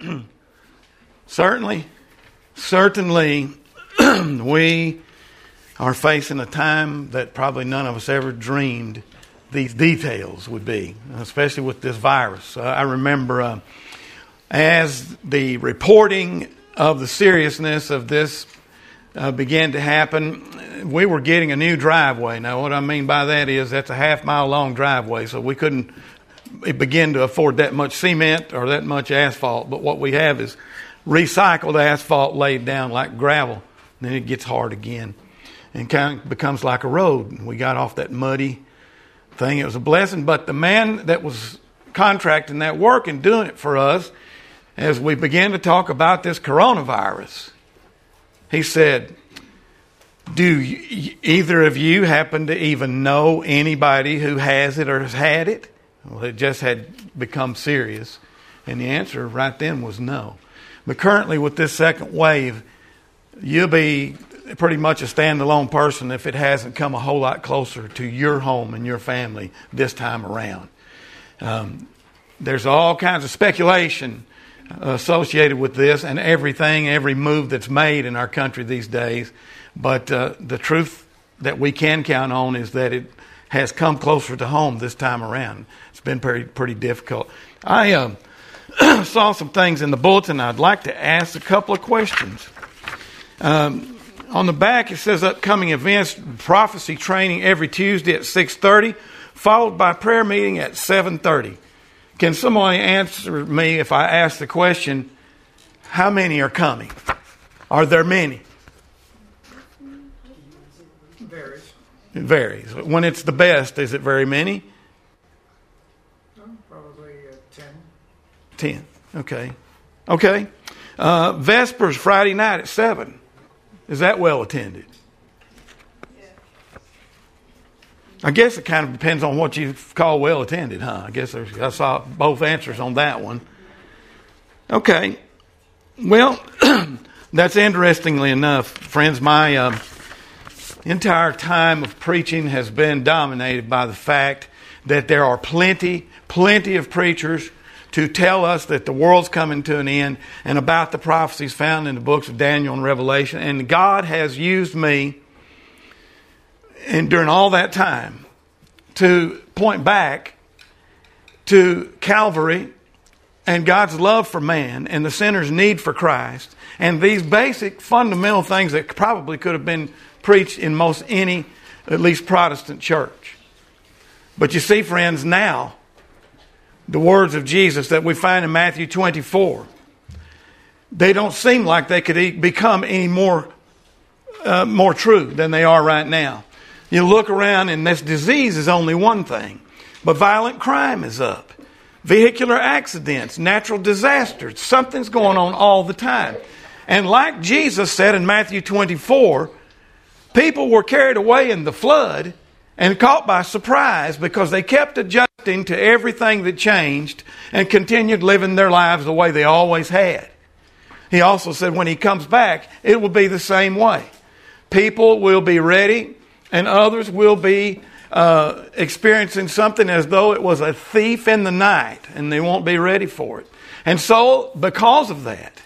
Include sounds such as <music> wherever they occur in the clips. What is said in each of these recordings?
<clears throat> certainly, certainly, <clears throat> we are facing a time that probably none of us ever dreamed these details would be, especially with this virus. Uh, I remember uh, as the reporting of the seriousness of this uh, began to happen, we were getting a new driveway. Now, what I mean by that is that's a half mile long driveway, so we couldn't begin to afford that much cement or that much asphalt. But what we have is recycled asphalt laid down like gravel. Then it gets hard again and kind of becomes like a road. We got off that muddy thing. It was a blessing. But the man that was contracting that work and doing it for us, as we began to talk about this coronavirus, he said, Do you, either of you happen to even know anybody who has it or has had it? Well, it just had become serious. And the answer right then was no. But currently, with this second wave, you'll be pretty much a standalone person if it hasn't come a whole lot closer to your home and your family this time around. Um, there's all kinds of speculation associated with this and everything, every move that's made in our country these days. But uh, the truth that we can count on is that it has come closer to home this time around. It's been pretty, pretty difficult. I uh, <clears throat> saw some things in the bulletin. I'd like to ask a couple of questions. Um, on the back, it says upcoming events, prophecy training every Tuesday at 6.30, followed by prayer meeting at 7.30. Can somebody answer me if I ask the question, how many are coming? Are there many? It varies. It varies. When it's the best, is it very many? probably uh, 10. 10. Okay. Okay. Uh, Vespers Friday night at 7. Is that well attended? I guess it kind of depends on what you call well attended, huh? I guess I saw both answers on that one. Okay. Well, <clears throat> that's interestingly enough, friends. My uh, entire time of preaching has been dominated by the fact that there are plenty, plenty of preachers to tell us that the world's coming to an end and about the prophecies found in the books of Daniel and Revelation. And God has used me and during all that time to point back to Calvary and God's love for man and the sinner's need for Christ and these basic fundamental things that probably could have been preached in most any, at least Protestant church. But you see, friends, now, the words of Jesus that we find in Matthew 24, they don't seem like they could become any more, uh, more true than they are right now. You look around, and this disease is only one thing, but violent crime is up, vehicular accidents, natural disasters. Something's going on all the time. And like Jesus said in Matthew 24, people were carried away in the flood and caught by surprise because they kept adjusting to everything that changed and continued living their lives the way they always had. He also said when he comes back, it will be the same way. People will be ready and others will be uh, experiencing something as though it was a thief in the night, and they won't be ready for it. And so, because of that,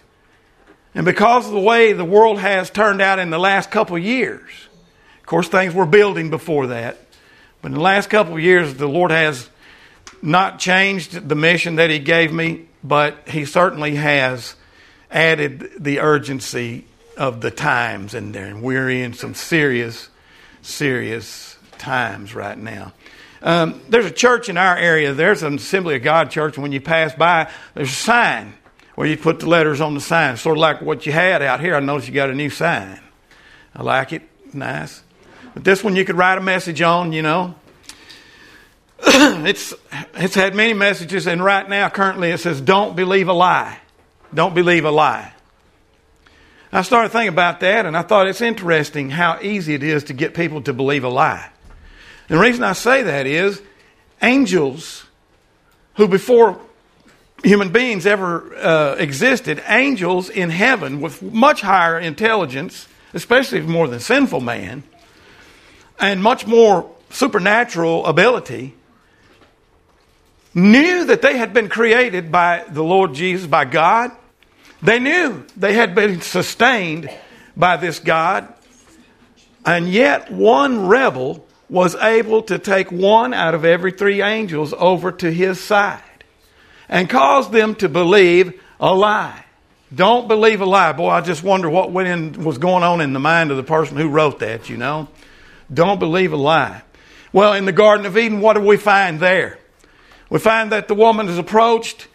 and because of the way the world has turned out in the last couple years, of course, things were building before that, but in the last couple of years, the Lord has not changed the mission that He gave me, but He certainly has added the urgency of the times in there, and we're in some serious serious times right now. Um, there's a church in our area. There's an Assembly of God church, and when you pass by, there's a sign where you put the letters on the sign, sort of like what you had out here. I noticed you got a new sign. I like it. Nice. But this one you could write a message on, you know. <clears throat> it's, it's had many messages, and right now, currently, it says, Don't believe a lie. Don't believe a lie. I started thinking about that, and I thought it's interesting how easy it is to get people to believe a lie. And the reason I say that is angels, who before human beings ever uh, existed, angels in heaven with much higher intelligence, especially more than sinful man, and much more supernatural ability, knew that they had been created by the Lord Jesus, by God, They knew they had been sustained by this God, and yet one rebel was able to take one out of every three angels over to his side and cause them to believe a lie. Don't believe a lie. Boy, I just wonder what went in, was going on in the mind of the person who wrote that, you know. Don't believe a lie. Well, in the Garden of Eden, what do we find there? We find that the woman is approached,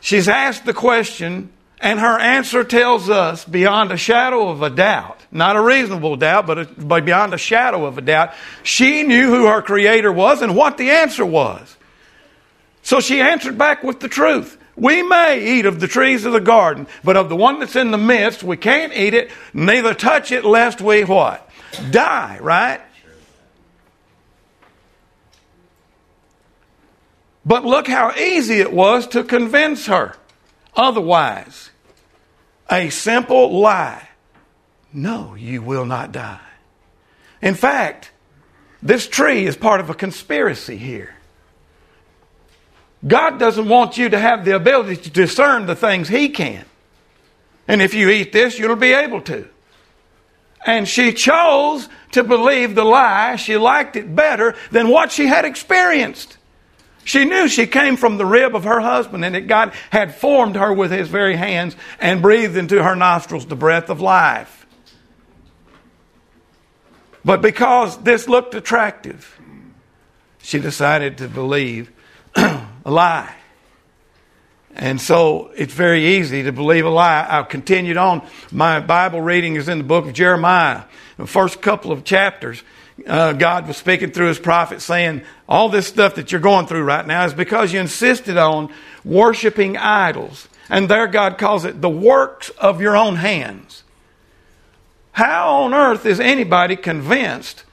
she's asked the question, and her answer tells us beyond a shadow of a doubt, not a reasonable doubt, but, a, but beyond a shadow of a doubt, she knew who her creator was and what the answer was. So she answered back with the truth. We may eat of the trees of the garden, but of the one that's in the midst, we can't eat it, neither touch it, lest we what? Die, right? But look how easy it was to convince her otherwise. A simple lie. No, you will not die. In fact, this tree is part of a conspiracy here. God doesn't want you to have the ability to discern the things He can. And if you eat this, you'll be able to. And she chose to believe the lie. She liked it better than what she had experienced. She knew she came from the rib of her husband and that God had formed her with his very hands and breathed into her nostrils the breath of life. But because this looked attractive, she decided to believe <clears throat> a lie. And so it's very easy to believe a lie. I've continued on. My Bible reading is in the book of Jeremiah, the first couple of chapters uh, God was speaking through his prophet saying, all this stuff that you're going through right now is because you insisted on worshiping idols. And there God calls it the works of your own hands. How on earth is anybody convinced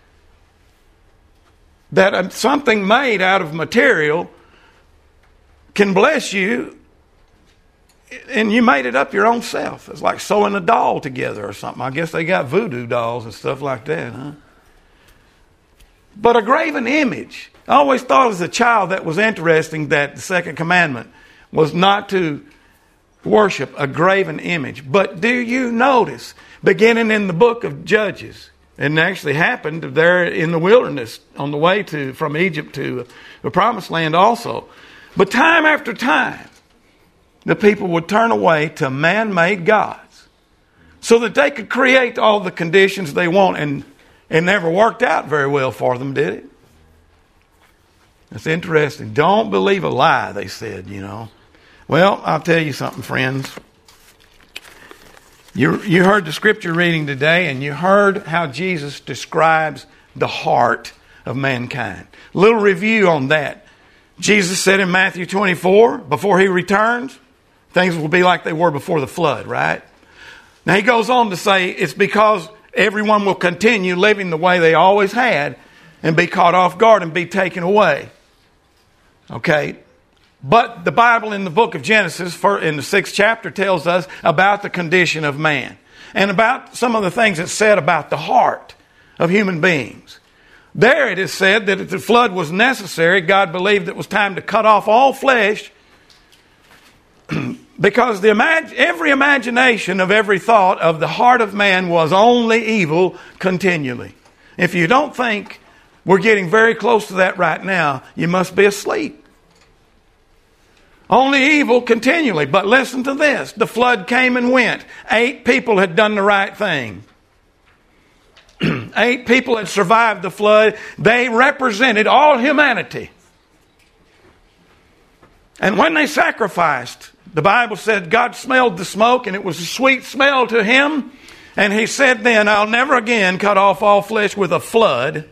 that something made out of material can bless you and you made it up your own self? It's like sewing a doll together or something. I guess they got voodoo dolls and stuff like that, huh? But a graven image. I always thought as a child that was interesting that the second commandment was not to worship a graven image. But do you notice, beginning in the book of Judges, and it actually happened there in the wilderness on the way to from Egypt to the promised land also. But time after time, the people would turn away to man made gods so that they could create all the conditions they want and it never worked out very well for them, did it? It's interesting. Don't believe a lie, they said, you know. Well, I'll tell you something, friends. You, you heard the scripture reading today, and you heard how Jesus describes the heart of mankind. Little review on that. Jesus said in Matthew 24, before he returns, things will be like they were before the flood, right? Now he goes on to say it's because everyone will continue living the way they always had and be caught off guard and be taken away. Okay? But the Bible in the book of Genesis, in the sixth chapter, tells us about the condition of man and about some of the things it's said about the heart of human beings. There it is said that if the flood was necessary, God believed it was time to cut off all flesh because the imag- every imagination of every thought of the heart of man was only evil continually. If you don't think we're getting very close to that right now, you must be asleep. Only evil continually. But listen to this the flood came and went. Eight people had done the right thing. <clears throat> Eight people had survived the flood. They represented all humanity. And when they sacrificed, the Bible said God smelled the smoke and it was a sweet smell to him. And he said then, I'll never again cut off all flesh with a flood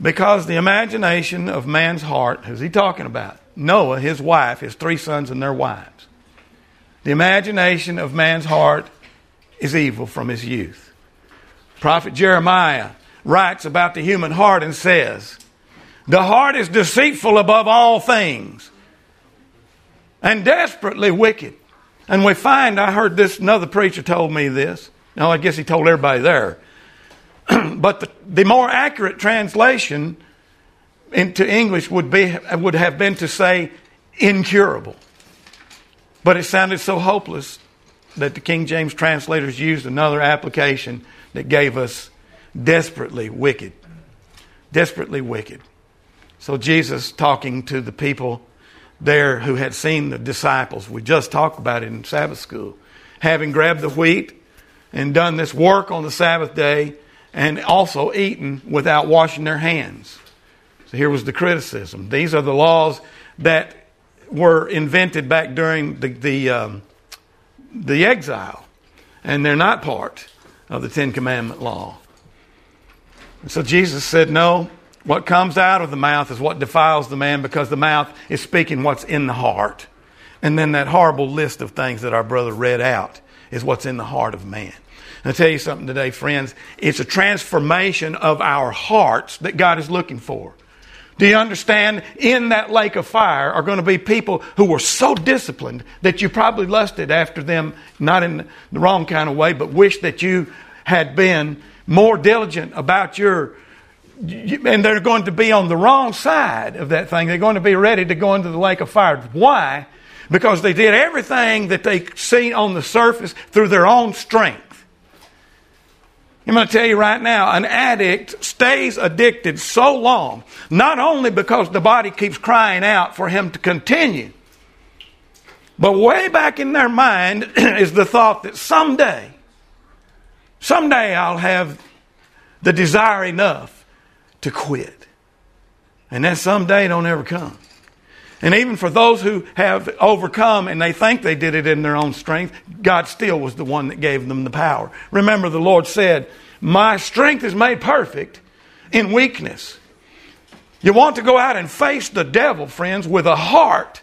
because the imagination of man's heart, who's he talking about? Noah, his wife, his three sons, and their wives. The imagination of man's heart is evil from his youth. Prophet Jeremiah writes about the human heart and says, The heart is deceitful above all things and desperately wicked. And we find, I heard this, another preacher told me this. Now, I guess he told everybody there. <clears throat> but the, the more accurate translation into English would, be, would have been to say incurable. But it sounded so hopeless that the King James translators used another application that gave us desperately wicked. Desperately wicked. So Jesus talking to the people there who had seen the disciples, we just talked about it in Sabbath school, having grabbed the wheat and done this work on the Sabbath day and also eaten without washing their hands. So here was the criticism. These are the laws that were invented back during the, the, um, the exile, and they're not part of the Ten Commandment law. And so Jesus said, No, what comes out of the mouth is what defiles the man because the mouth is speaking what's in the heart. And then that horrible list of things that our brother read out is what's in the heart of man. And I'll tell you something today, friends. It's a transformation of our hearts that God is looking for. Do you understand? In that lake of fire are going to be people who were so disciplined that you probably lusted after them, not in the wrong kind of way, but wish that you had been more diligent about your. And they're going to be on the wrong side of that thing. They're going to be ready to go into the lake of fire. Why? Because they did everything that they see on the surface through their own strength. I'm going to tell you right now, an addict stays addicted so long, not only because the body keeps crying out for him to continue, but way back in their mind <clears throat> is the thought that someday, someday I'll have the desire enough to quit. And that someday don't ever come. And even for those who have overcome and they think they did it in their own strength, God still was the one that gave them the power. Remember, the Lord said, My strength is made perfect in weakness. You want to go out and face the devil, friends, with a heart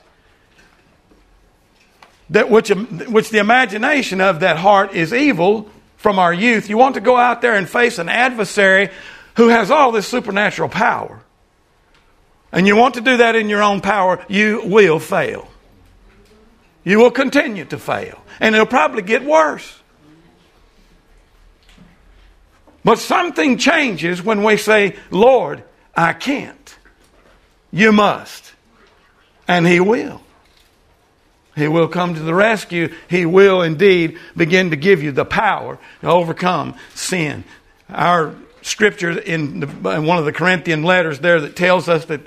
that which, which the imagination of that heart is evil from our youth. You want to go out there and face an adversary who has all this supernatural power and you want to do that in your own power, you will fail. You will continue to fail. And it'll probably get worse. But something changes when we say, Lord, I can't. You must. And He will. He will come to the rescue. He will indeed begin to give you the power to overcome sin. Our scripture in, the, in one of the Corinthian letters there that tells us that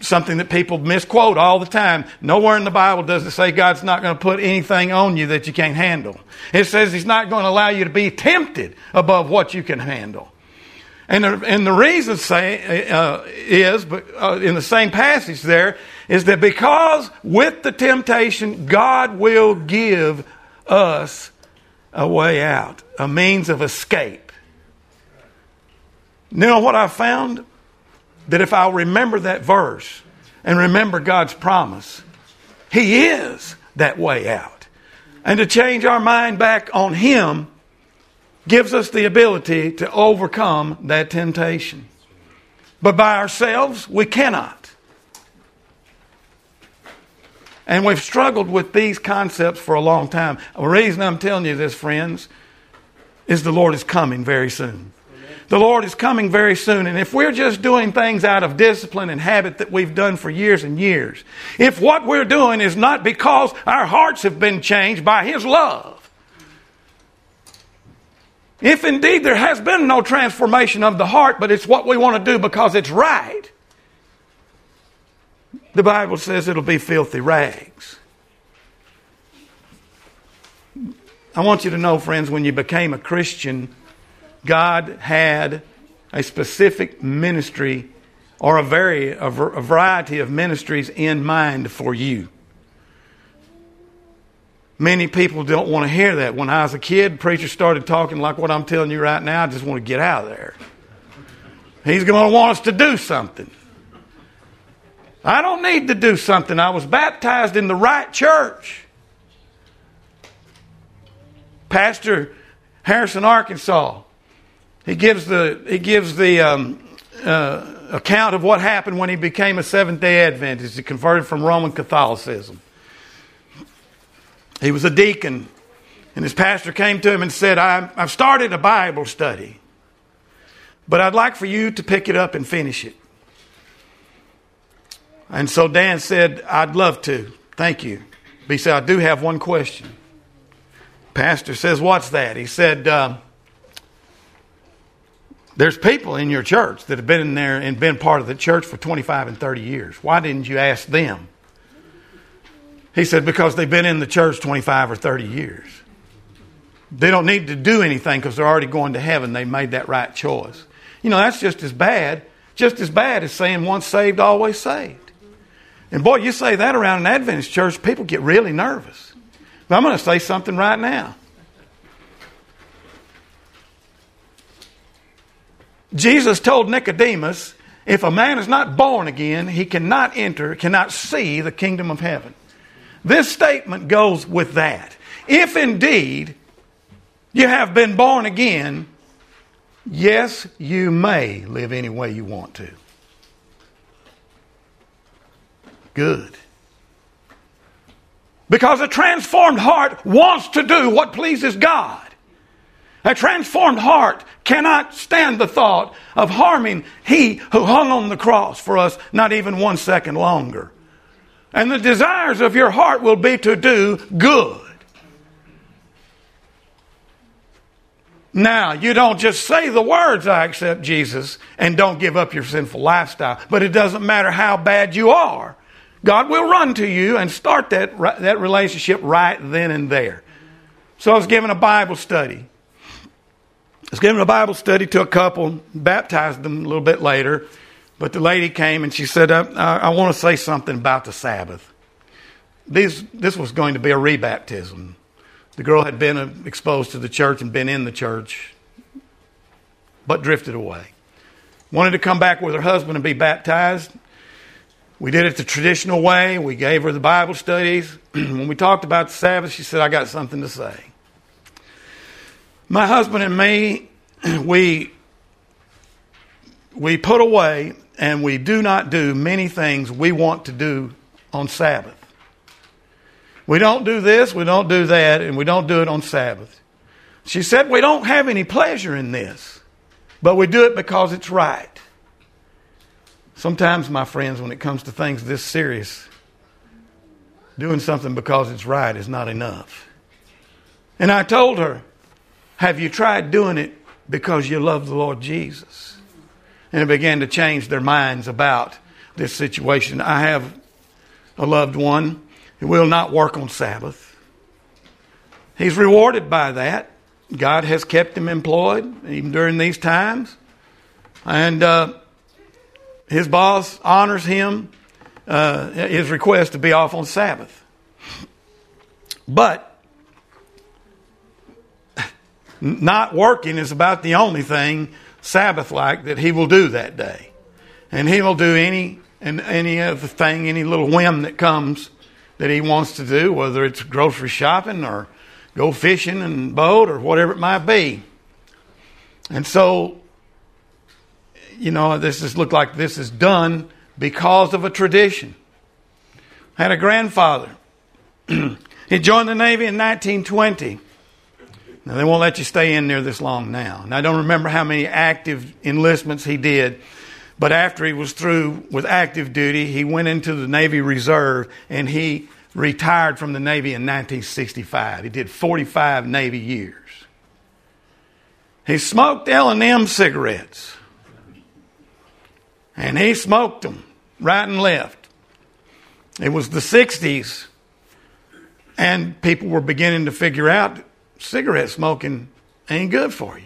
something that people misquote all the time. Nowhere in the Bible does it say God's not going to put anything on you that you can't handle. It says He's not going to allow you to be tempted above what you can handle. And the, and the reason say, uh, is, but uh, in the same passage there, is that because with the temptation, God will give us a way out, a means of escape. You know what I found? that if I'll remember that verse and remember God's promise, He is that way out. And to change our mind back on Him gives us the ability to overcome that temptation. But by ourselves, we cannot. And we've struggled with these concepts for a long time. The reason I'm telling you this, friends, is the Lord is coming very soon. The Lord is coming very soon. And if we're just doing things out of discipline and habit that we've done for years and years, if what we're doing is not because our hearts have been changed by His love, if indeed there has been no transformation of the heart, but it's what we want to do because it's right, the Bible says it'll be filthy rags. I want you to know, friends, when you became a Christian, God had a specific ministry or a, very, variety of ministries in mind for you. Many people don't want to hear that. When I was a kid, preachers started talking like what I'm telling you right now. I just want to get out of there. He's going to want us to do something. I don't need to do something. I was baptized in the right church. Pastor Harrison, Arkansas, he gives the, he gives the um, uh, account of what happened when he became a Seventh day Adventist. He converted from Roman Catholicism. He was a deacon, and his pastor came to him and said, I've started a Bible study, but I'd like for you to pick it up and finish it. And so Dan said, I'd love to. Thank you. But he said, I do have one question. Pastor says, What's that? He said, uh, There's people in your church that have been in there and been part of the church for 25 and 30 years. Why didn't you ask them? He said, Because they've been in the church 25 or 30 years. They don't need to do anything because they're already going to heaven. They made that right choice. You know, that's just as bad, just as bad as saying once saved, always saved. And boy, you say that around an Adventist church, people get really nervous. But I'm going to say something right now. Jesus told Nicodemus, if a man is not born again, he cannot enter, cannot see the kingdom of heaven. This statement goes with that. If indeed you have been born again, yes, you may live any way you want to. Good. Because a transformed heart wants to do what pleases God. A transformed heart cannot stand the thought of harming He who hung on the cross for us not even one second longer. And the desires of your heart will be to do good. Now, you don't just say the words, I accept Jesus, and don't give up your sinful lifestyle. But it doesn't matter how bad you are. God will run to you and start that, that relationship right then and there. So I was given a Bible study. Was giving a Bible study to a couple, baptized them a little bit later. But the lady came and she said, I, I, I want to say something about the Sabbath. These, this was going to be a rebaptism. The girl had been uh, exposed to the church and been in the church, but drifted away. Wanted to come back with her husband and be baptized. We did it the traditional way. We gave her the Bible studies. <clears throat> when we talked about the Sabbath, she said, I got something to say. My husband and me, <clears throat> we, we put away and we do not do many things we want to do on Sabbath. We don't do this, we don't do that, and we don't do it on Sabbath. She said, We don't have any pleasure in this, but we do it because it's right. Sometimes, my friends, when it comes to things this serious, doing something because it's right is not enough. And I told her, Have you tried doing it because you love the Lord Jesus? And it began to change their minds about this situation. I have a loved one who will not work on Sabbath. He's rewarded by that. God has kept him employed even during these times. And uh, his boss honors him, uh, his request to be off on Sabbath. But not working is about the only thing Sabbath like that he will do that day. And he will do any and any other thing, any little whim that comes that he wants to do, whether it's grocery shopping or go fishing and boat or whatever it might be. And so, you know, this is looked like this is done because of a tradition. I had a grandfather. <clears throat> he joined the Navy in 1920. Now, they won't let you stay in there this long now. And I don't remember how many active enlistments he did. But after he was through with active duty, he went into the Navy Reserve and he retired from the Navy in 1965. He did 45 Navy years. He smoked L&M cigarettes. And he smoked them right and left. It was the 60s and people were beginning to figure out cigarette smoking ain't good for you.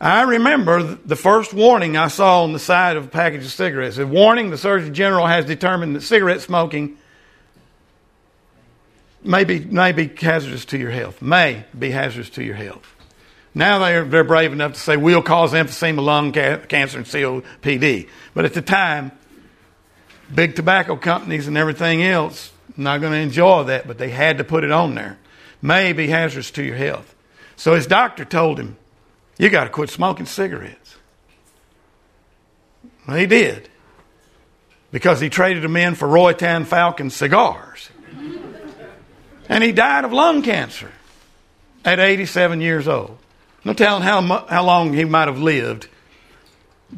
I remember the first warning I saw on the side of a package of cigarettes. A warning the Surgeon General has determined that cigarette smoking may be, may be hazardous to your health. May be hazardous to your health. Now they're, they're brave enough to say we'll cause emphysema, lung ca- cancer, and COPD. But at the time, big tobacco companies and everything else not going to enjoy that, but they had to put it on there. May be hazardous to your health. So his doctor told him, you got to quit smoking cigarettes. Well, he did. Because he traded them in for Roi-Tan Falcon cigars. and he died of lung cancer at 87 years old. No telling how, how long he might have lived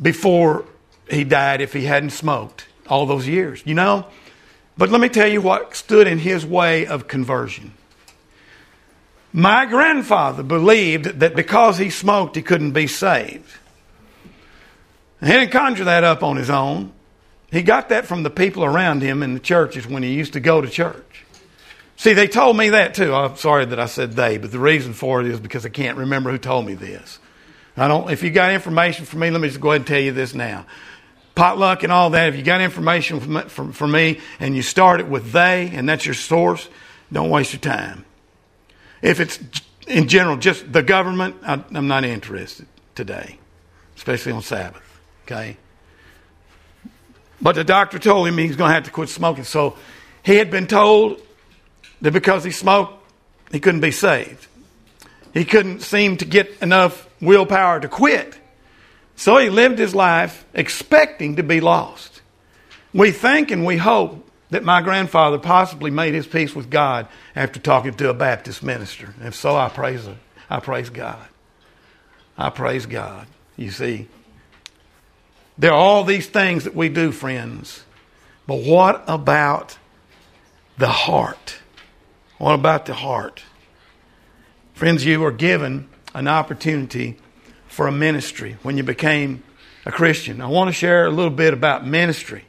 before he died if he hadn't smoked all those years. You know, But let me tell you what stood in his way of conversion. My grandfather believed that because he smoked, he couldn't be saved. He didn't conjure that up on his own. He got that from the people around him in the churches when he used to go to church. See, they told me that too. I'm sorry that I said they, but the reason for it is because I can't remember who told me this. I don't. If you got information for me, let me just go ahead and tell you this now. Potluck and all that. If you got information from me and you start it with they, and that's your source, don't waste your time. If it's in general just the government, I, I'm not interested today, especially on Sabbath. Okay. But the doctor told him he's going to have to quit smoking. So he had been told that because he smoked, he couldn't be saved. He couldn't seem to get enough willpower to quit. So he lived his life expecting to be lost. We think and we hope that my grandfather possibly made his peace with God after talking to a Baptist minister. If so, I praise I praise God. I praise God. You see, there are all these things that we do, friends. But what about the heart? What about the heart? Friends, you were given an opportunity for a ministry when you became a Christian. I want to share a little bit about ministry.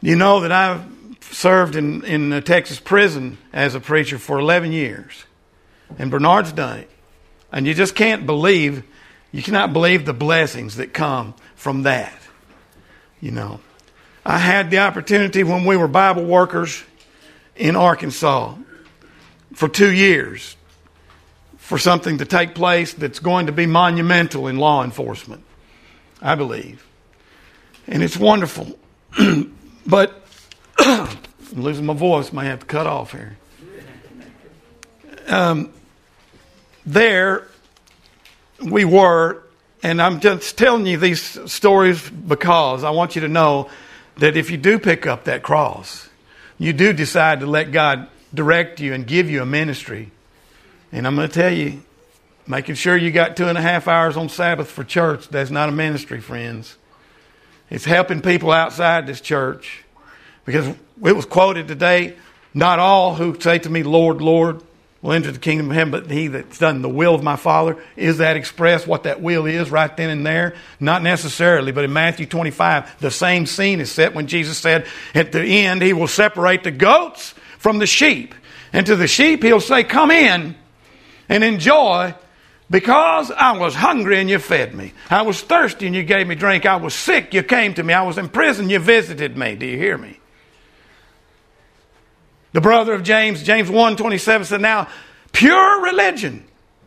You know that I've served in, in a Texas prison as a preacher for 11 years, and Bernard's done it. And you just can't believe, you cannot believe the blessings that come from that. You know, I had the opportunity when we were Bible workers in Arkansas for two years for something to take place that's going to be monumental in law enforcement, I believe. And it's wonderful. <clears throat> but <coughs> I'm losing my voice, may have to cut off here. Um, there we were, and I'm just telling you these stories because I want you to know that if you do pick up that cross, you do decide to let God direct you and give you a ministry. And I'm going to tell you, making sure you got two and a half hours on Sabbath for church, that's not a ministry, friends. It's helping people outside this church. Because it was quoted today, not all who say to me, Lord, Lord, will enter the kingdom of heaven, but he that's done the will of my Father. Is that expressed what that will is right then and there? Not necessarily, but in Matthew 25, the same scene is set when Jesus said, at the end, he will separate the goats from the sheep. And to the sheep, he'll say, Come in and enjoy because I was hungry and you fed me. I was thirsty and you gave me drink. I was sick, you came to me. I was in prison, you visited me. Do you hear me? The brother of James, James 1 27 said, Now, pure religion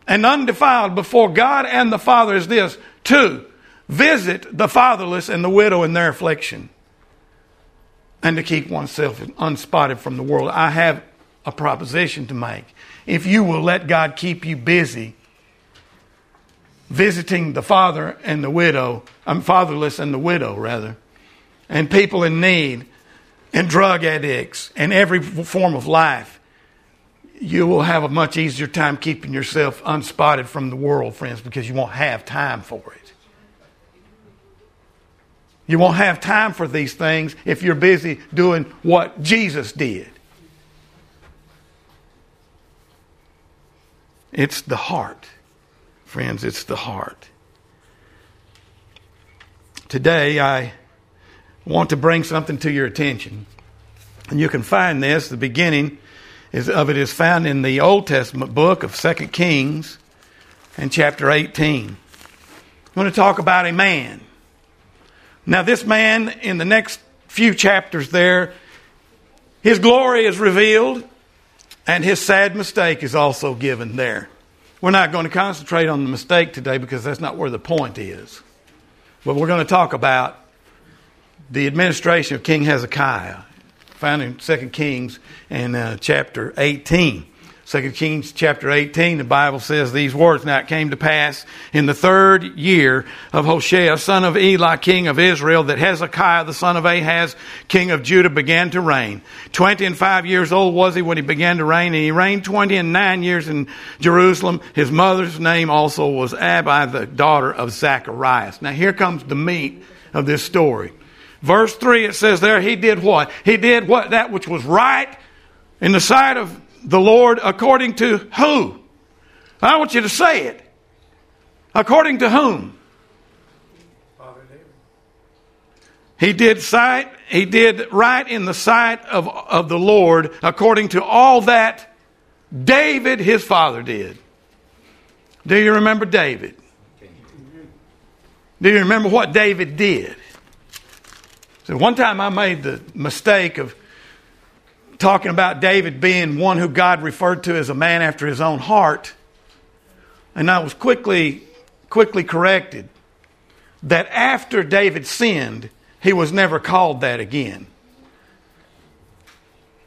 and undefiled before God and the Father is this to visit the fatherless and the widow in their affliction and to keep oneself unspotted from the world. I have a proposition to make. If you will let God keep you busy visiting the father and the widow, I'm fatherless and the widow, rather, and people in need, and drug addicts and every form of life, you will have a much easier time keeping yourself unspotted from the world, friends, because you won't have time for it. You won't have time for these things if you're busy doing what Jesus did. It's the heart, friends, it's the heart. Today, I want to bring something to your attention. And you can find this, the beginning is, of it is found in the Old Testament book of 2 Kings and chapter 18. I want to talk about a man. Now, this man, in the next few chapters there, his glory is revealed and his sad mistake is also given there. We're not going to concentrate on the mistake today because that's not where the point is. But we're going to talk about the administration of King Hezekiah, found in 2 Kings and uh, chapter 18. 2 Kings chapter 18, the Bible says these words. Now it came to pass in the third year of Hoshea, son of Eli, king of Israel, that Hezekiah, the son of Ahaz, king of Judah, began to reign. Twenty and five years old was he when he began to reign, and he reigned twenty and nine years in Jerusalem. His mother's name also was Abi, the daughter of Zacharias. Now here comes the meat of this story. Verse 3, it says there, he did what? He did what? That which was right in the sight of the Lord according to who? I want you to say it. According to whom? Father David. He did sight, he did right in the sight of, of the Lord according to all that David, his father, did. Do you remember David? Do you remember what David did? So one time I made the mistake of talking about David being one who God referred to as a man after his own heart. And I was quickly quickly corrected that after David sinned, he was never called that again.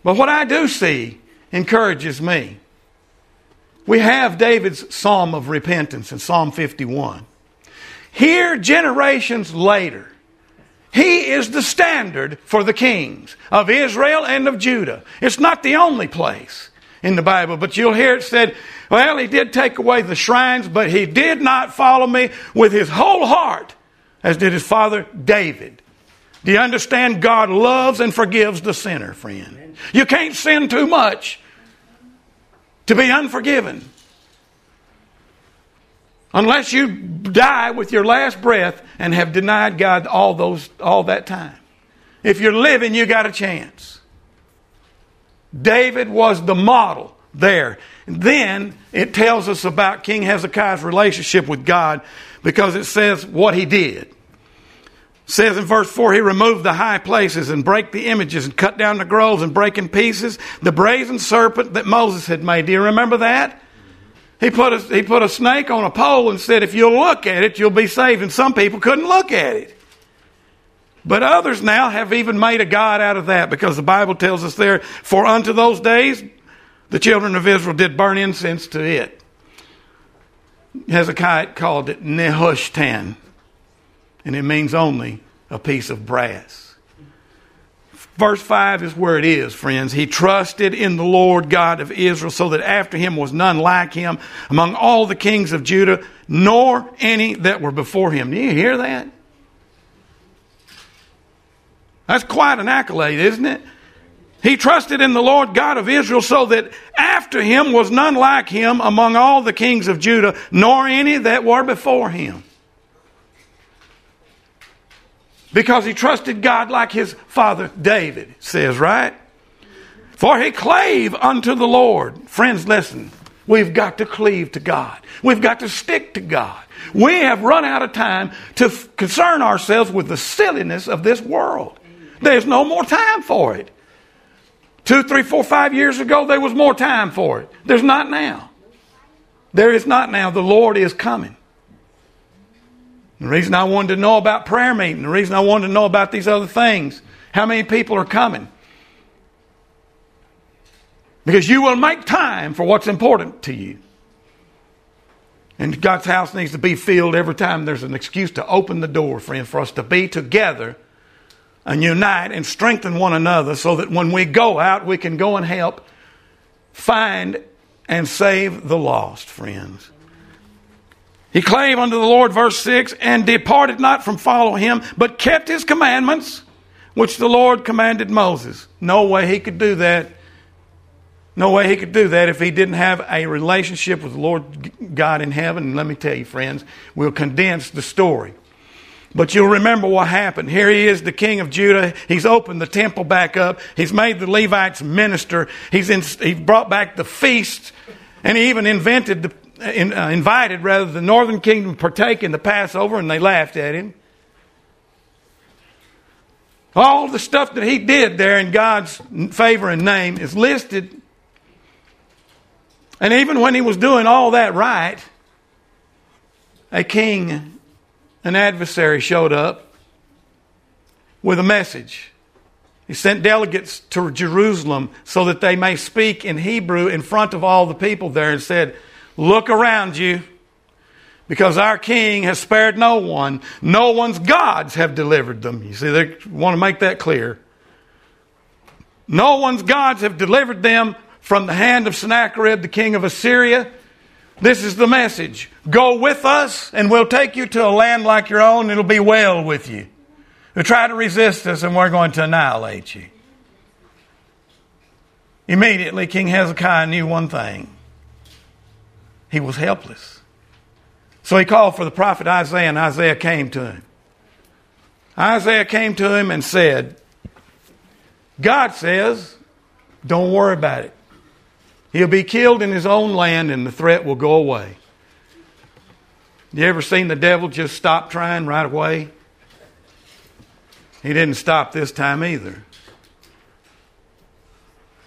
But what I do see encourages me. We have David's psalm of repentance in Psalm 51. Here, generations later, he is the standard for the kings of Israel and of Judah. It's not the only place in the Bible, but you'll hear it said, well, he did take away the shrines, but he did not follow me with his whole heart, as did his father David. Do you understand? God loves and forgives the sinner, friend. You can't sin too much to be unforgiven. Unless you die with your last breath and have denied God all those all that time. If you're living, you got a chance. David was the model there. Then it tells us about King Hezekiah's relationship with God because it says what he did. It says in verse 4 he removed the high places and break the images and cut down the groves and break in pieces the brazen serpent that Moses had made. Do you remember that? He put, a, he put a snake on a pole and said, If you'll look at it, you'll be saved. And some people couldn't look at it. But others now have even made a God out of that because the Bible tells us there, For unto those days the children of Israel did burn incense to it. Hezekiah called it Nehushtan, and it means only a piece of brass. Verse 5 is where it is, friends. He trusted in the Lord God of Israel so that after him was none like him among all the kings of Judah, nor any that were before him. Do you hear that? That's quite an accolade, isn't it? He trusted in the Lord God of Israel so that after him was none like him among all the kings of Judah, nor any that were before him because he trusted God like his father David says, right? For he clave unto the Lord. Friends, listen. We've got to cleave to God. We've got to stick to God. We have run out of time to f- concern ourselves with the silliness of this world. There's no more time for it. Two, three, four, five years ago, there was more time for it. There's not now. There is not now. The Lord is coming. The reason I wanted to know about prayer meeting, the reason I wanted to know about these other things, how many people are coming? Because you will make time for what's important to you. And God's house needs to be filled every time there's an excuse to open the door, friend, for us to be together and unite and strengthen one another so that when we go out, we can go and help find and save the lost, friends. He clave unto the Lord, verse 6, and departed not from follow him, but kept his commandments, which the Lord commanded Moses. No way he could do that. No way he could do that if he didn't have a relationship with the Lord God in heaven. And let me tell you, friends, we'll condense the story. But you'll remember what happened. Here he is, the king of Judah. He's opened the temple back up. He's made the Levites minister. He's in, he brought back the feast. And he even invented the, in, uh, invited rather the northern kingdom partake in the Passover, and they laughed at him. All the stuff that he did there in God's favor and name is listed. And even when he was doing all that right, a king, an adversary showed up with a message. He sent delegates to Jerusalem so that they may speak in Hebrew in front of all the people there and said, Look around you because our king has spared no one. No one's gods have delivered them. You see, they want to make that clear. No one's gods have delivered them from the hand of Sennacherib, the king of Assyria. This is the message Go with us, and we'll take you to a land like your own. It'll be well with you. who try to resist us, and we're going to annihilate you. Immediately, King Hezekiah knew one thing he was helpless. So he called for the prophet Isaiah, and Isaiah came to him. Isaiah came to him and said, God says, don't worry about it. He'll be killed in his own land and the threat will go away. You ever seen the devil just stop trying right away? He didn't stop this time either.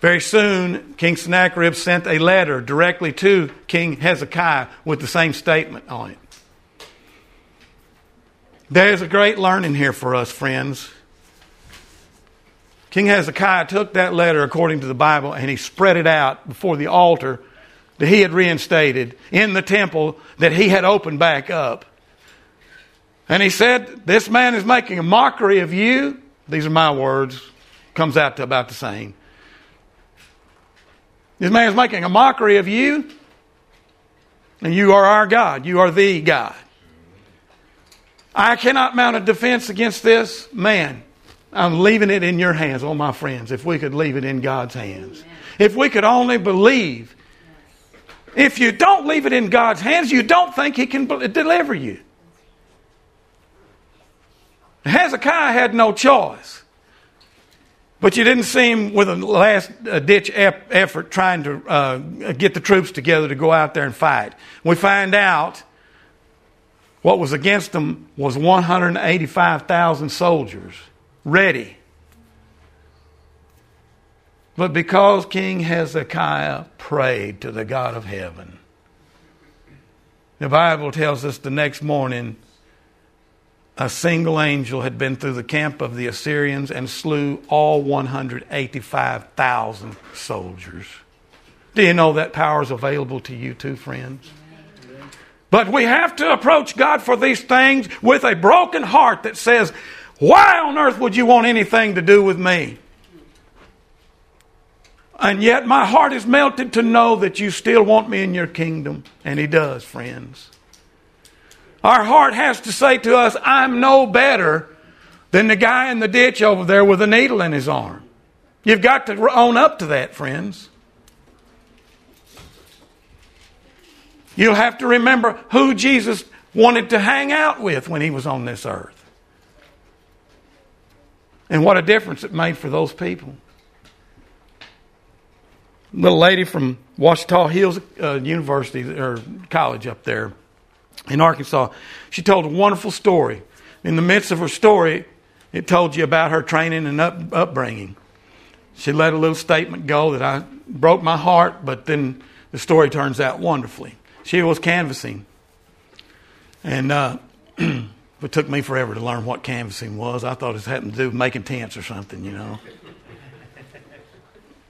Very soon, King Sennacherib sent a letter directly to King Hezekiah with the same statement on it. There's a great learning here for us, friends. King Hezekiah took that letter according to the Bible and he spread it out before the altar that he had reinstated in the temple that he had opened back up. And he said, This man is making a mockery of you. These are my words. Comes out to about the same. This man is making a mockery of you. And you are our God. You are the God. I cannot mount a defense against this man. I'm leaving it in your hands, oh my friends, if we could leave it in God's hands. If we could only believe. If you don't leave it in God's hands, you don't think He can deliver you. Hezekiah had no choice. But you didn't see him with a last uh, ditch effort trying to uh, get the troops together to go out there and fight. We find out what was against them was 185,000 soldiers ready. But because King Hezekiah prayed to the God of heaven, the Bible tells us the next morning a single angel had been through the camp of the Assyrians and slew all 185,000 soldiers. Do you know that power is available to you too, friends? But we have to approach God for these things with a broken heart that says, Why on earth would you want anything to do with me? And yet my heart is melted to know that you still want me in your kingdom. And He does, friends. Our heart has to say to us, I'm no better than the guy in the ditch over there with a needle in his arm. You've got to own up to that, friends. You'll have to remember who Jesus wanted to hang out with when he was on this earth. And what a difference it made for those people. Little lady from Ouachita Hills uh, University or college up there in Arkansas. She told a wonderful story. In the midst of her story, it told you about her training and up, upbringing. She let a little statement go that I broke my heart, but then the story turns out wonderfully. She was canvassing, and uh, <clears throat> it took me forever to learn what canvassing was. I thought it had to do with making tents or something, you know.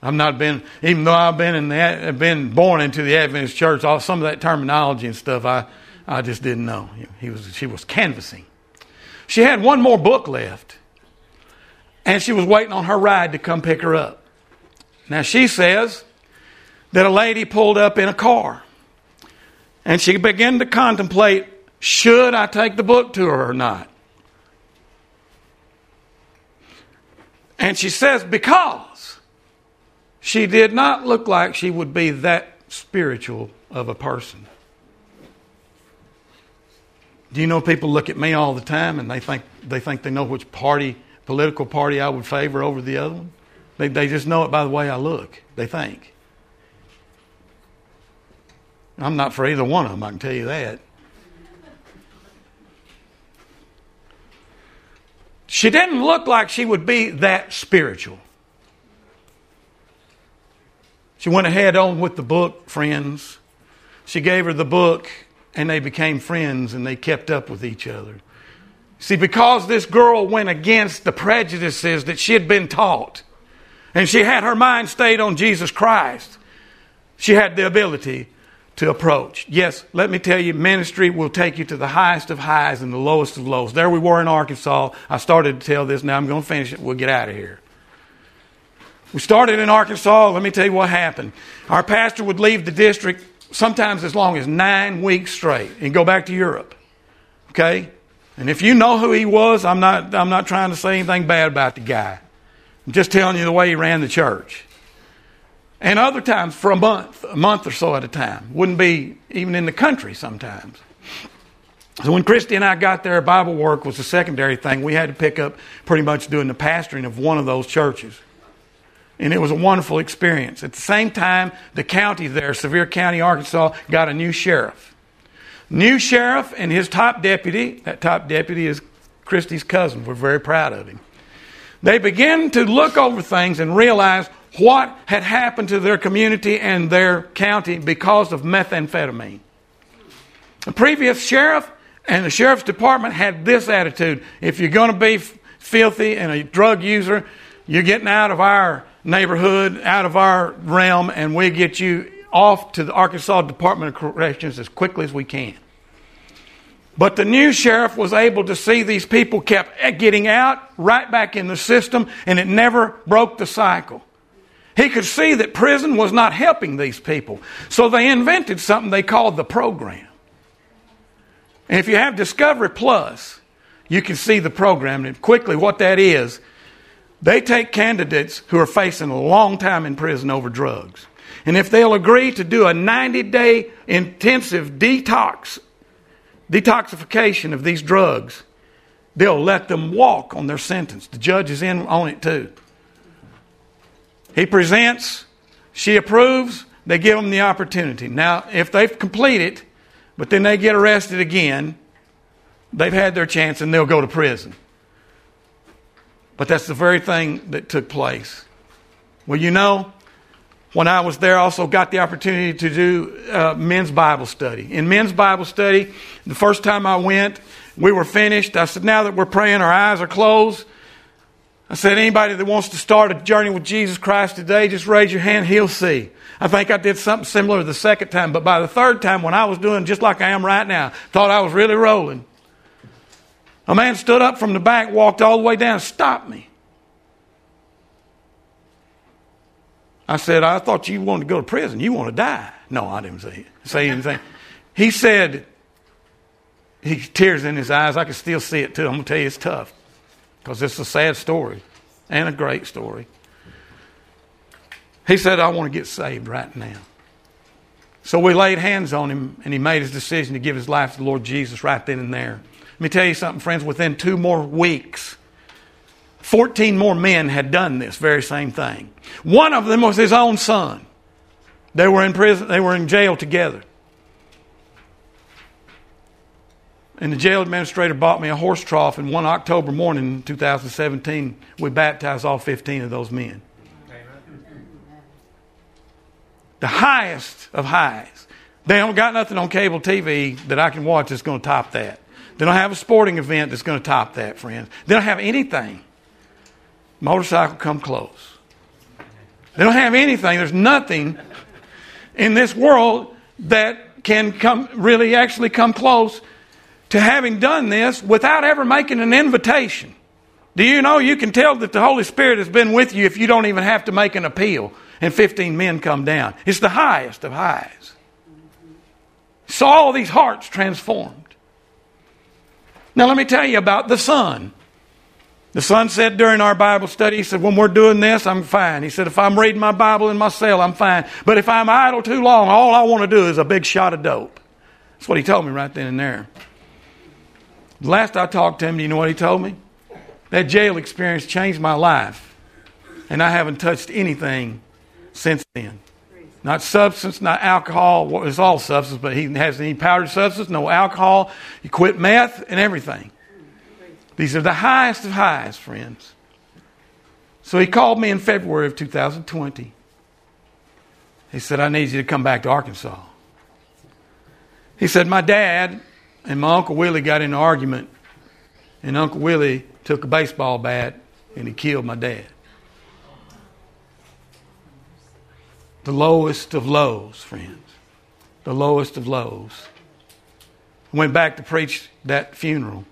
I've not been, even though I've been in the, been born into the Adventist church, all some of that terminology and stuff, I I just didn't know. He was, she was canvassing. She had one more book left, and she was waiting on her ride to come pick her up. Now, she says that a lady pulled up in a car, and she began to contemplate should I take the book to her or not? And she says, because she did not look like she would be that spiritual of a person. Do you know people look at me all the time and they think they think they know which party, political party I would favor over the other one? They, they just know it by the way I look, they think. I'm not for either one of them, I can tell you that. She didn't look like she would be that spiritual. She went ahead on with the book, friends. She gave her the book and they became friends and they kept up with each other. See, because this girl went against the prejudices that she had been taught, and she had her mind stayed on Jesus Christ, she had the ability to approach. Yes, let me tell you, ministry will take you to the highest of highs and the lowest of lows. There we were in Arkansas. I started to tell this, now I'm going to finish it. We'll get out of here. We started in Arkansas. Let me tell you what happened. Our pastor would leave the district sometimes as long as nine weeks straight and go back to Europe. Okay? And if you know who he was, I'm not, I'm not trying to say anything bad about the guy. I'm just telling you the way he ran the church. And other times for a month, a month or so at a time. Wouldn't be even in the country sometimes. So when Christy and I got there, Bible work was a secondary thing. We had to pick up pretty much doing the pastoring of one of those churches. And it was a wonderful experience. At the same time, the county there, Sevier County, Arkansas, got a new sheriff. New sheriff and his top deputy, that top deputy is Christy's cousin. We're very proud of him. They began to look over things and realize what had happened to their community and their county because of methamphetamine. The previous sheriff and the sheriff's department had this attitude if you're going to be filthy and a drug user, you're getting out of our neighborhood, out of our realm, and we get you off to the Arkansas Department of Corrections as quickly as we can. But the new sheriff was able to see these people kept getting out, right back in the system, and it never broke the cycle. He could see that prison was not helping these people. So they invented something they called the program. And if you have Discovery Plus, you can see the program. And quickly, what that is, they take candidates who are facing a long time in prison over drugs. And if they'll agree to do a 90 day intensive detox, detoxification of these drugs, they'll let them walk on their sentence. The judge is in on it too. He presents, she approves, they give them the opportunity. Now, if they've completed, but then they get arrested again, they've had their chance and they'll go to prison. But that's the very thing that took place. Well, you know, when I was there, I also got the opportunity to do uh, men's Bible study. In men's Bible study, the first time I went, we were finished. I said, now that we're praying, our eyes are closed. I said, anybody that wants to start a journey with Jesus Christ today, just raise your hand, he'll see. I think I did something similar the second time, but by the third time, when I was doing just like I am right now, thought I was really rolling. A man stood up from the back, walked all the way down, stopped me. I said, I thought you wanted to go to prison. You want to die. No, I didn't say, say anything. He said, he tears in his eyes. I can still see it too. I'm going to tell you it's tough because it's a sad story and a great story. He said, I want to get saved right now. So we laid hands on him and he made his decision to give his life to the Lord Jesus right then and there. Let me tell you something, friends. Within two more weeks, 14 more men had done this very same thing. One of them was his own son. They were in prison, they were in jail together. And the jail administrator bought me a horse trough, and one October morning in 2017, we baptized all 15 of those men. The highest of highs. They don't got nothing on cable TV that I can watch that's going to top that. They don't have a sporting event that's going to top that, friends. They don't have anything. Motorcycle come close. They don't have anything. There's nothing in this world that can come really actually come close to having done this without ever making an invitation. Do you know you can tell that the Holy Spirit has been with you if you don't even have to make an appeal and 15 men come down? It's the highest of highs. Saw all these hearts transformed. Now, let me tell you about the Son. The son said during our Bible study, he said, when we're doing this, I'm fine. He said, if I'm reading my Bible in my cell, I'm fine. But if I'm idle too long, all I want to do is a big shot of dope. That's what he told me right then and there. The last I talked to him, do you know what he told me? That jail experience changed my life. And I haven't touched anything since then. Not substance, not alcohol. Well, it's all substance, but he hasn't any powdered substance, no alcohol. He quit meth and everything. These are the highest of highs, friends. So he called me in February of 2020. He said, I need you to come back to Arkansas. He said, My dad and my Uncle Willie got in an argument, and Uncle Willie took a baseball bat and he killed my dad. The lowest of lows, friends. The lowest of lows. Went back to preach that funeral.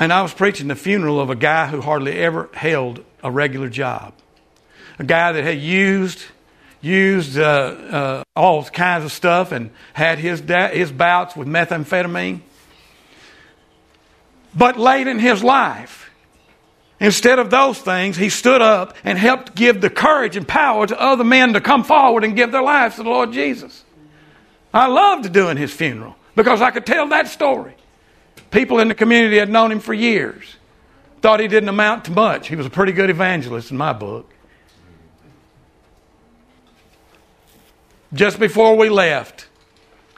And I was preaching the funeral of a guy who hardly ever held a regular job. A guy that had used used uh, uh, all kinds of stuff and had his, da- his bouts with methamphetamine. But late in his life, instead of those things, he stood up and helped give the courage and power to other men to come forward and give their lives to the Lord Jesus. I loved doing his funeral because I could tell that story. People in the community had known him for years, thought he didn't amount to much. He was a pretty good evangelist in my book. Just before we left,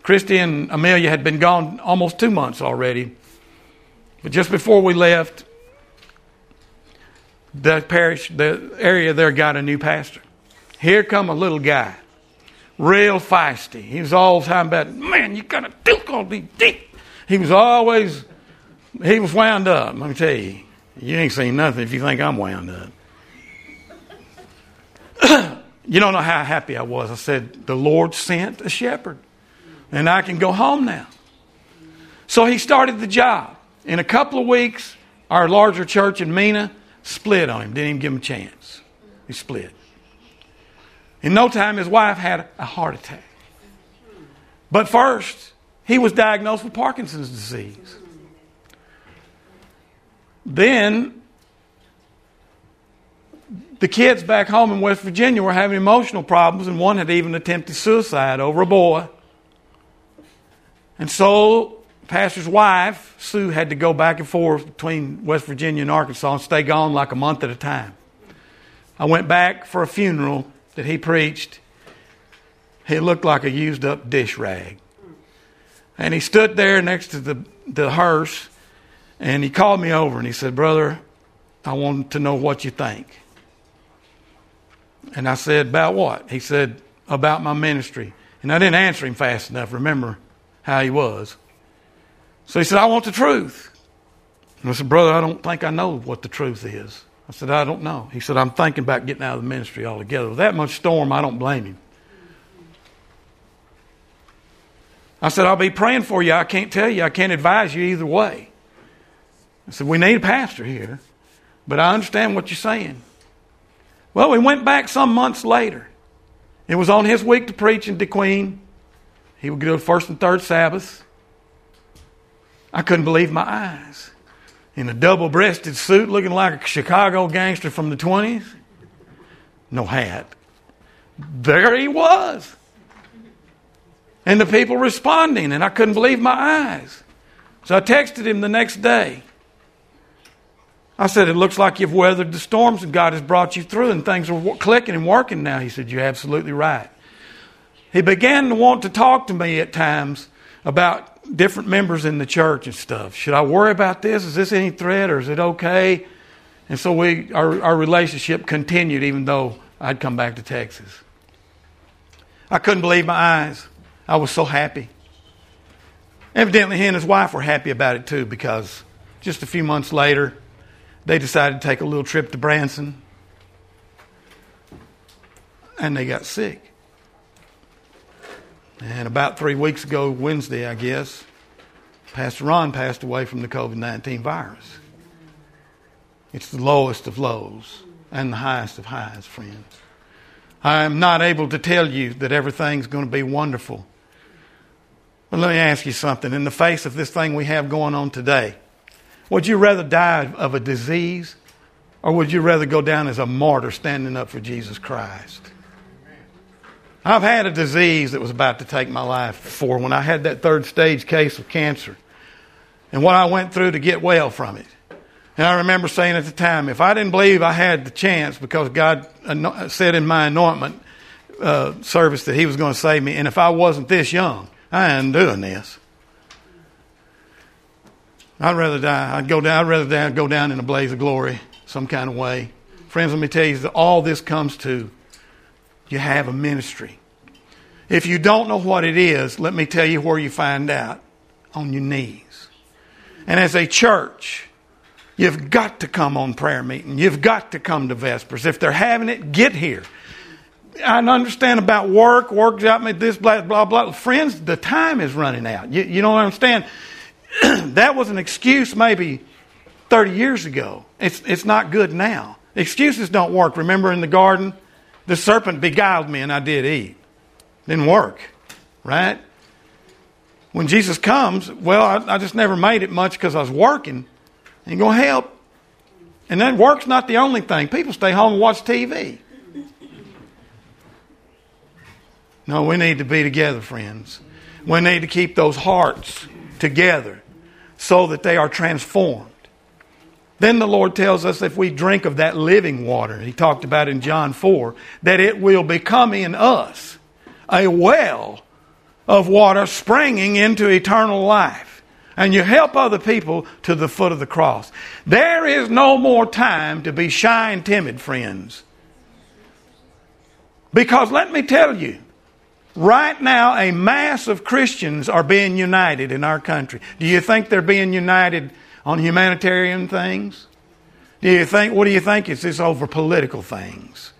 Christy and Amelia had been gone almost two months already. But just before we left, the parish, the area there got a new pastor. Here come a little guy, real feisty. He was all the time about, man, you gotta do all these deep. He was always, he was wound up. Let me tell you, you ain't seen nothing if you think I'm wound up. <clears throat> you don't know how happy I was. I said, the Lord sent a shepherd, and I can go home now. So he started the job. In a couple of weeks, our larger church in Mena split on him, didn't even give him a chance. He split. In no time, his wife had a heart attack. But first, he was diagnosed with Parkinson's disease. Then, the kids back home in West Virginia were having emotional problems, and one had even attempted suicide over a boy. And so pastor's wife, Sue, had to go back and forth between West Virginia and Arkansas and stay gone like a month at a time. I went back for a funeral that he preached. He looked like a used up dish rag. And he stood there next to the, the hearse and he called me over and he said, Brother, I want to know what you think. And I said, About what? He said, About my ministry. And I didn't answer him fast enough. Remember how he was. So he said, I want the truth. And I said, Brother, I don't think I know what the truth is. I said, I don't know. He said, I'm thinking about getting out of the ministry altogether. With that much storm, I don't blame him. I said, I'll be praying for you. I can't tell you. I can't advise you either way. I said, We need a pastor here, but I understand what you're saying. Well, we went back some months later. It was on his week to preach in DeQueen. He would go to first and third Sabbath. I couldn't believe my eyes. In a double breasted suit, looking like a Chicago gangster from the 20s, no hat. There he was. And the people responding, and I couldn't believe my eyes. So I texted him the next day. I said, It looks like you've weathered the storms and God has brought you through and things are clicking and working now. He said, You're absolutely right. He began to want to talk to me at times about different members in the church and stuff. Should I worry about this? Is this any threat or is it okay? And so we, our, our relationship continued even though I'd come back to Texas. I couldn't believe my eyes. I was so happy. Evidently, he and his wife were happy about it too because just a few months later, they decided to take a little trip to Branson and they got sick. And about three weeks ago, Wednesday, I guess, Pastor Ron passed away from the COVID 19 virus. It's the lowest of lows and the highest of highs, friends. I am not able to tell you that everything's going to be wonderful. But let me ask you something. In the face of this thing we have going on today, would you rather die of a disease or would you rather go down as a martyr standing up for Jesus Christ? I've had a disease that was about to take my life before when I had that third stage case of cancer and what I went through to get well from it. And I remember saying at the time, if I didn't believe I had the chance because God said in my anointment uh, service that He was going to save me, and if I wasn't this young, I ain't doing this. I'd rather die. I'd go down. I'd rather die, go down in a blaze of glory, some kind of way. Friends, let me tell you all this comes to you have a ministry. If you don't know what it is, let me tell you where you find out on your knees. And as a church, you've got to come on prayer meeting. You've got to come to Vespers. If they're having it, get here. I understand about work, work out me this, blah, blah, blah. Friends, the time is running out. You, you don't understand. <clears throat> that was an excuse maybe 30 years ago. It's, it's not good now. Excuses don't work. Remember in the garden? The serpent beguiled me and I did eat. Didn't work, right? When Jesus comes, well, I, I just never made it much because I was working. Ain't going to help. And then work's not the only thing. People stay home and watch TV. No, we need to be together, friends. We need to keep those hearts together so that they are transformed. Then the Lord tells us if we drink of that living water, He talked about in John 4, that it will become in us a well of water springing into eternal life. And you help other people to the foot of the cross. There is no more time to be shy and timid, friends. Because let me tell you, right now a mass of Christians are being united in our country. Do you think they're being united on humanitarian things? Do you think, what do you think? Is this over political things?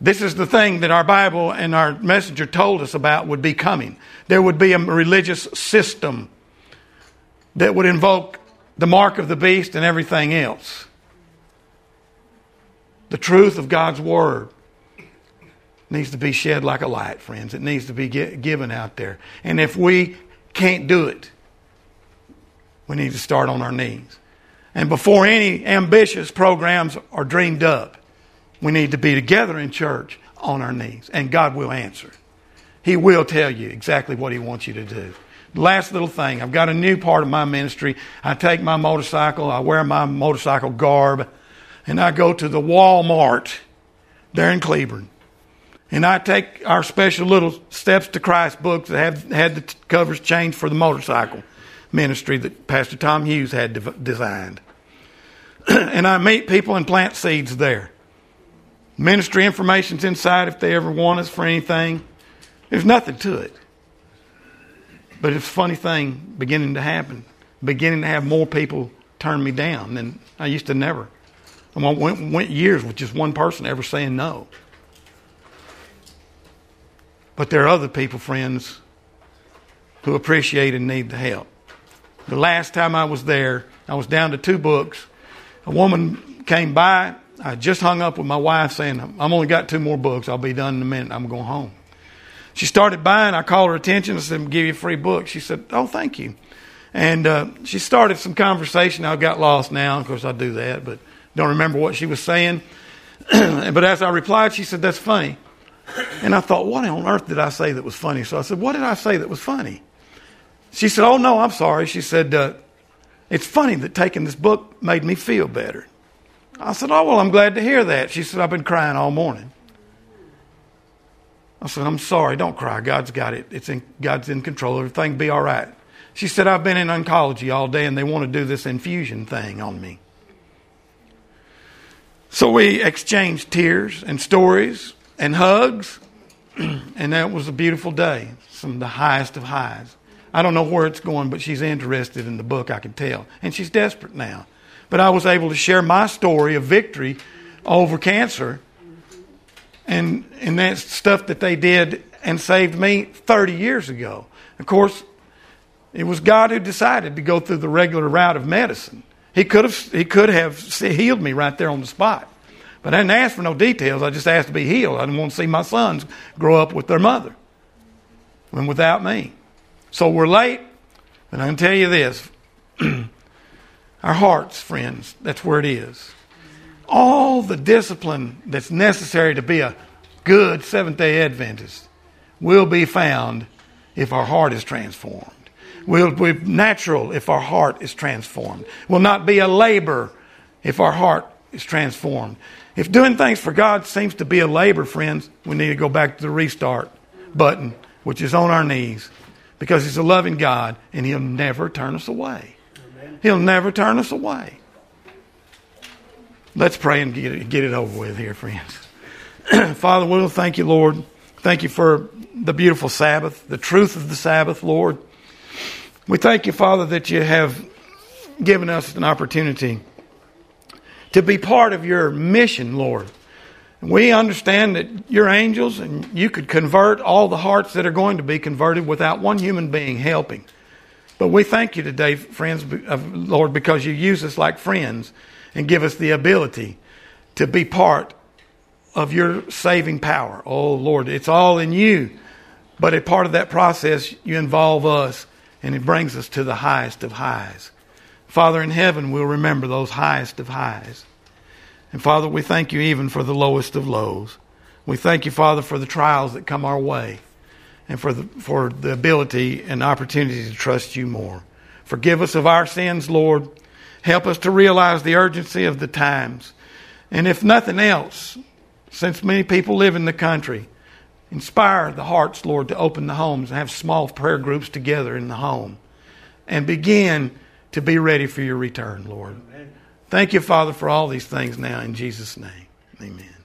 This is the thing that our Bible and our messenger told us about would be coming. There would be a religious system that would invoke the mark of the beast and everything else. The truth of God's Word needs to be shed like a light, friends. It needs to be given out there. And if we can't do it, we need to start on our knees. And before any ambitious programs are dreamed up, we need to be together in church on our knees, and God will answer. He will tell you exactly what He wants you to do. Last little thing, I've got a new part of my ministry. I take my motorcycle, I wear my motorcycle garb, and I go to the Walmart there in Cleburne. And I take our special little Steps to Christ books that have had the covers changed for the motorcycle ministry that Pastor Tom Hughes had designed. <clears throat> and I meet people and plant seeds there. Ministry information's inside if they ever want us for anything. There's nothing to it. But it's a funny thing beginning to happen. Beginning to have more people turn me down than I used to never. I went, went years with just one person ever saying no. But there are other people, friends, who appreciate and need the help. The last time I was there, I was down to two books. A woman came by I just hung up with my wife saying, I'm only got two more books. I'll be done in a minute. I'm going home. She started buying. I called her attention. I said, give you a free book. She said, Oh, thank you. And uh, she started some conversation. I got lost now. Of course, I do that, but don't remember what she was saying. <clears throat> but as I replied, she said, That's funny. And I thought, What on earth did I say that was funny? So I said, What did I say that was funny? She said, Oh, no, I'm sorry. She said, uh, It's funny that taking this book made me feel better. I said, Oh, well, I'm glad to hear that. She said, I've been crying all morning. I said, I'm sorry, don't cry. God's got it. It's in, God's in control. Everything be all right. She said, I've been in oncology all day and they want to do this infusion thing on me. So we exchanged tears and stories and hugs, <clears throat> and that was a beautiful day. Some of the highest of highs. I don't know where it's going, but she's interested in the book, I can tell. And she's desperate now. But I was able to share my story of victory over cancer. And, and that's stuff that they did and saved me 30 years ago. Of course, it was God who decided to go through the regular route of medicine. He could have, he could have healed me right there on the spot. But I didn't ask for no details. I just asked to be healed. I didn't want to see my sons grow up with their mother and without me. So we're late, but I can tell you this <clears throat> Our hearts, friends, that's where it is. All the discipline that's necessary to be a good Seventh day Adventist will be found if our heart is transformed. Will be natural if our heart is transformed. Will not be a labor if our heart is transformed. If doing things for God seems to be a labor, friends, we need to go back to the restart button, which is on our knees, because He's a loving God and He'll never turn us away. He'll never turn us away. Let's pray and get it, get it over with here, friends. <clears throat> Father, we'll thank you, Lord. Thank you for the beautiful Sabbath, the truth of the Sabbath, Lord. We thank you, Father, that you have given us an opportunity to be part of your mission, Lord. We understand that you're angels and you could convert all the hearts that are going to be converted without one human being helping. But we thank you today, friends, of uh, Lord, because you use us like friends and give us the ability to be part of your saving power. Oh, Lord, it's all in you. But a part of that process, you involve us, and it brings us to the highest of highs. Father in heaven, we'll remember those highest of highs. And Father, we thank you even for the lowest of lows. We thank you, Father, for the trials that come our way and for the, for the ability and opportunity to trust you more. Forgive us of our sins, Lord. Help us to realize the urgency of the times. And if nothing else, since many people live in the country, inspire the hearts, Lord, to open the homes and have small prayer groups together in the home and begin to be ready for your return, Lord. Thank you, Father, for all these things now in Jesus' name. Amen.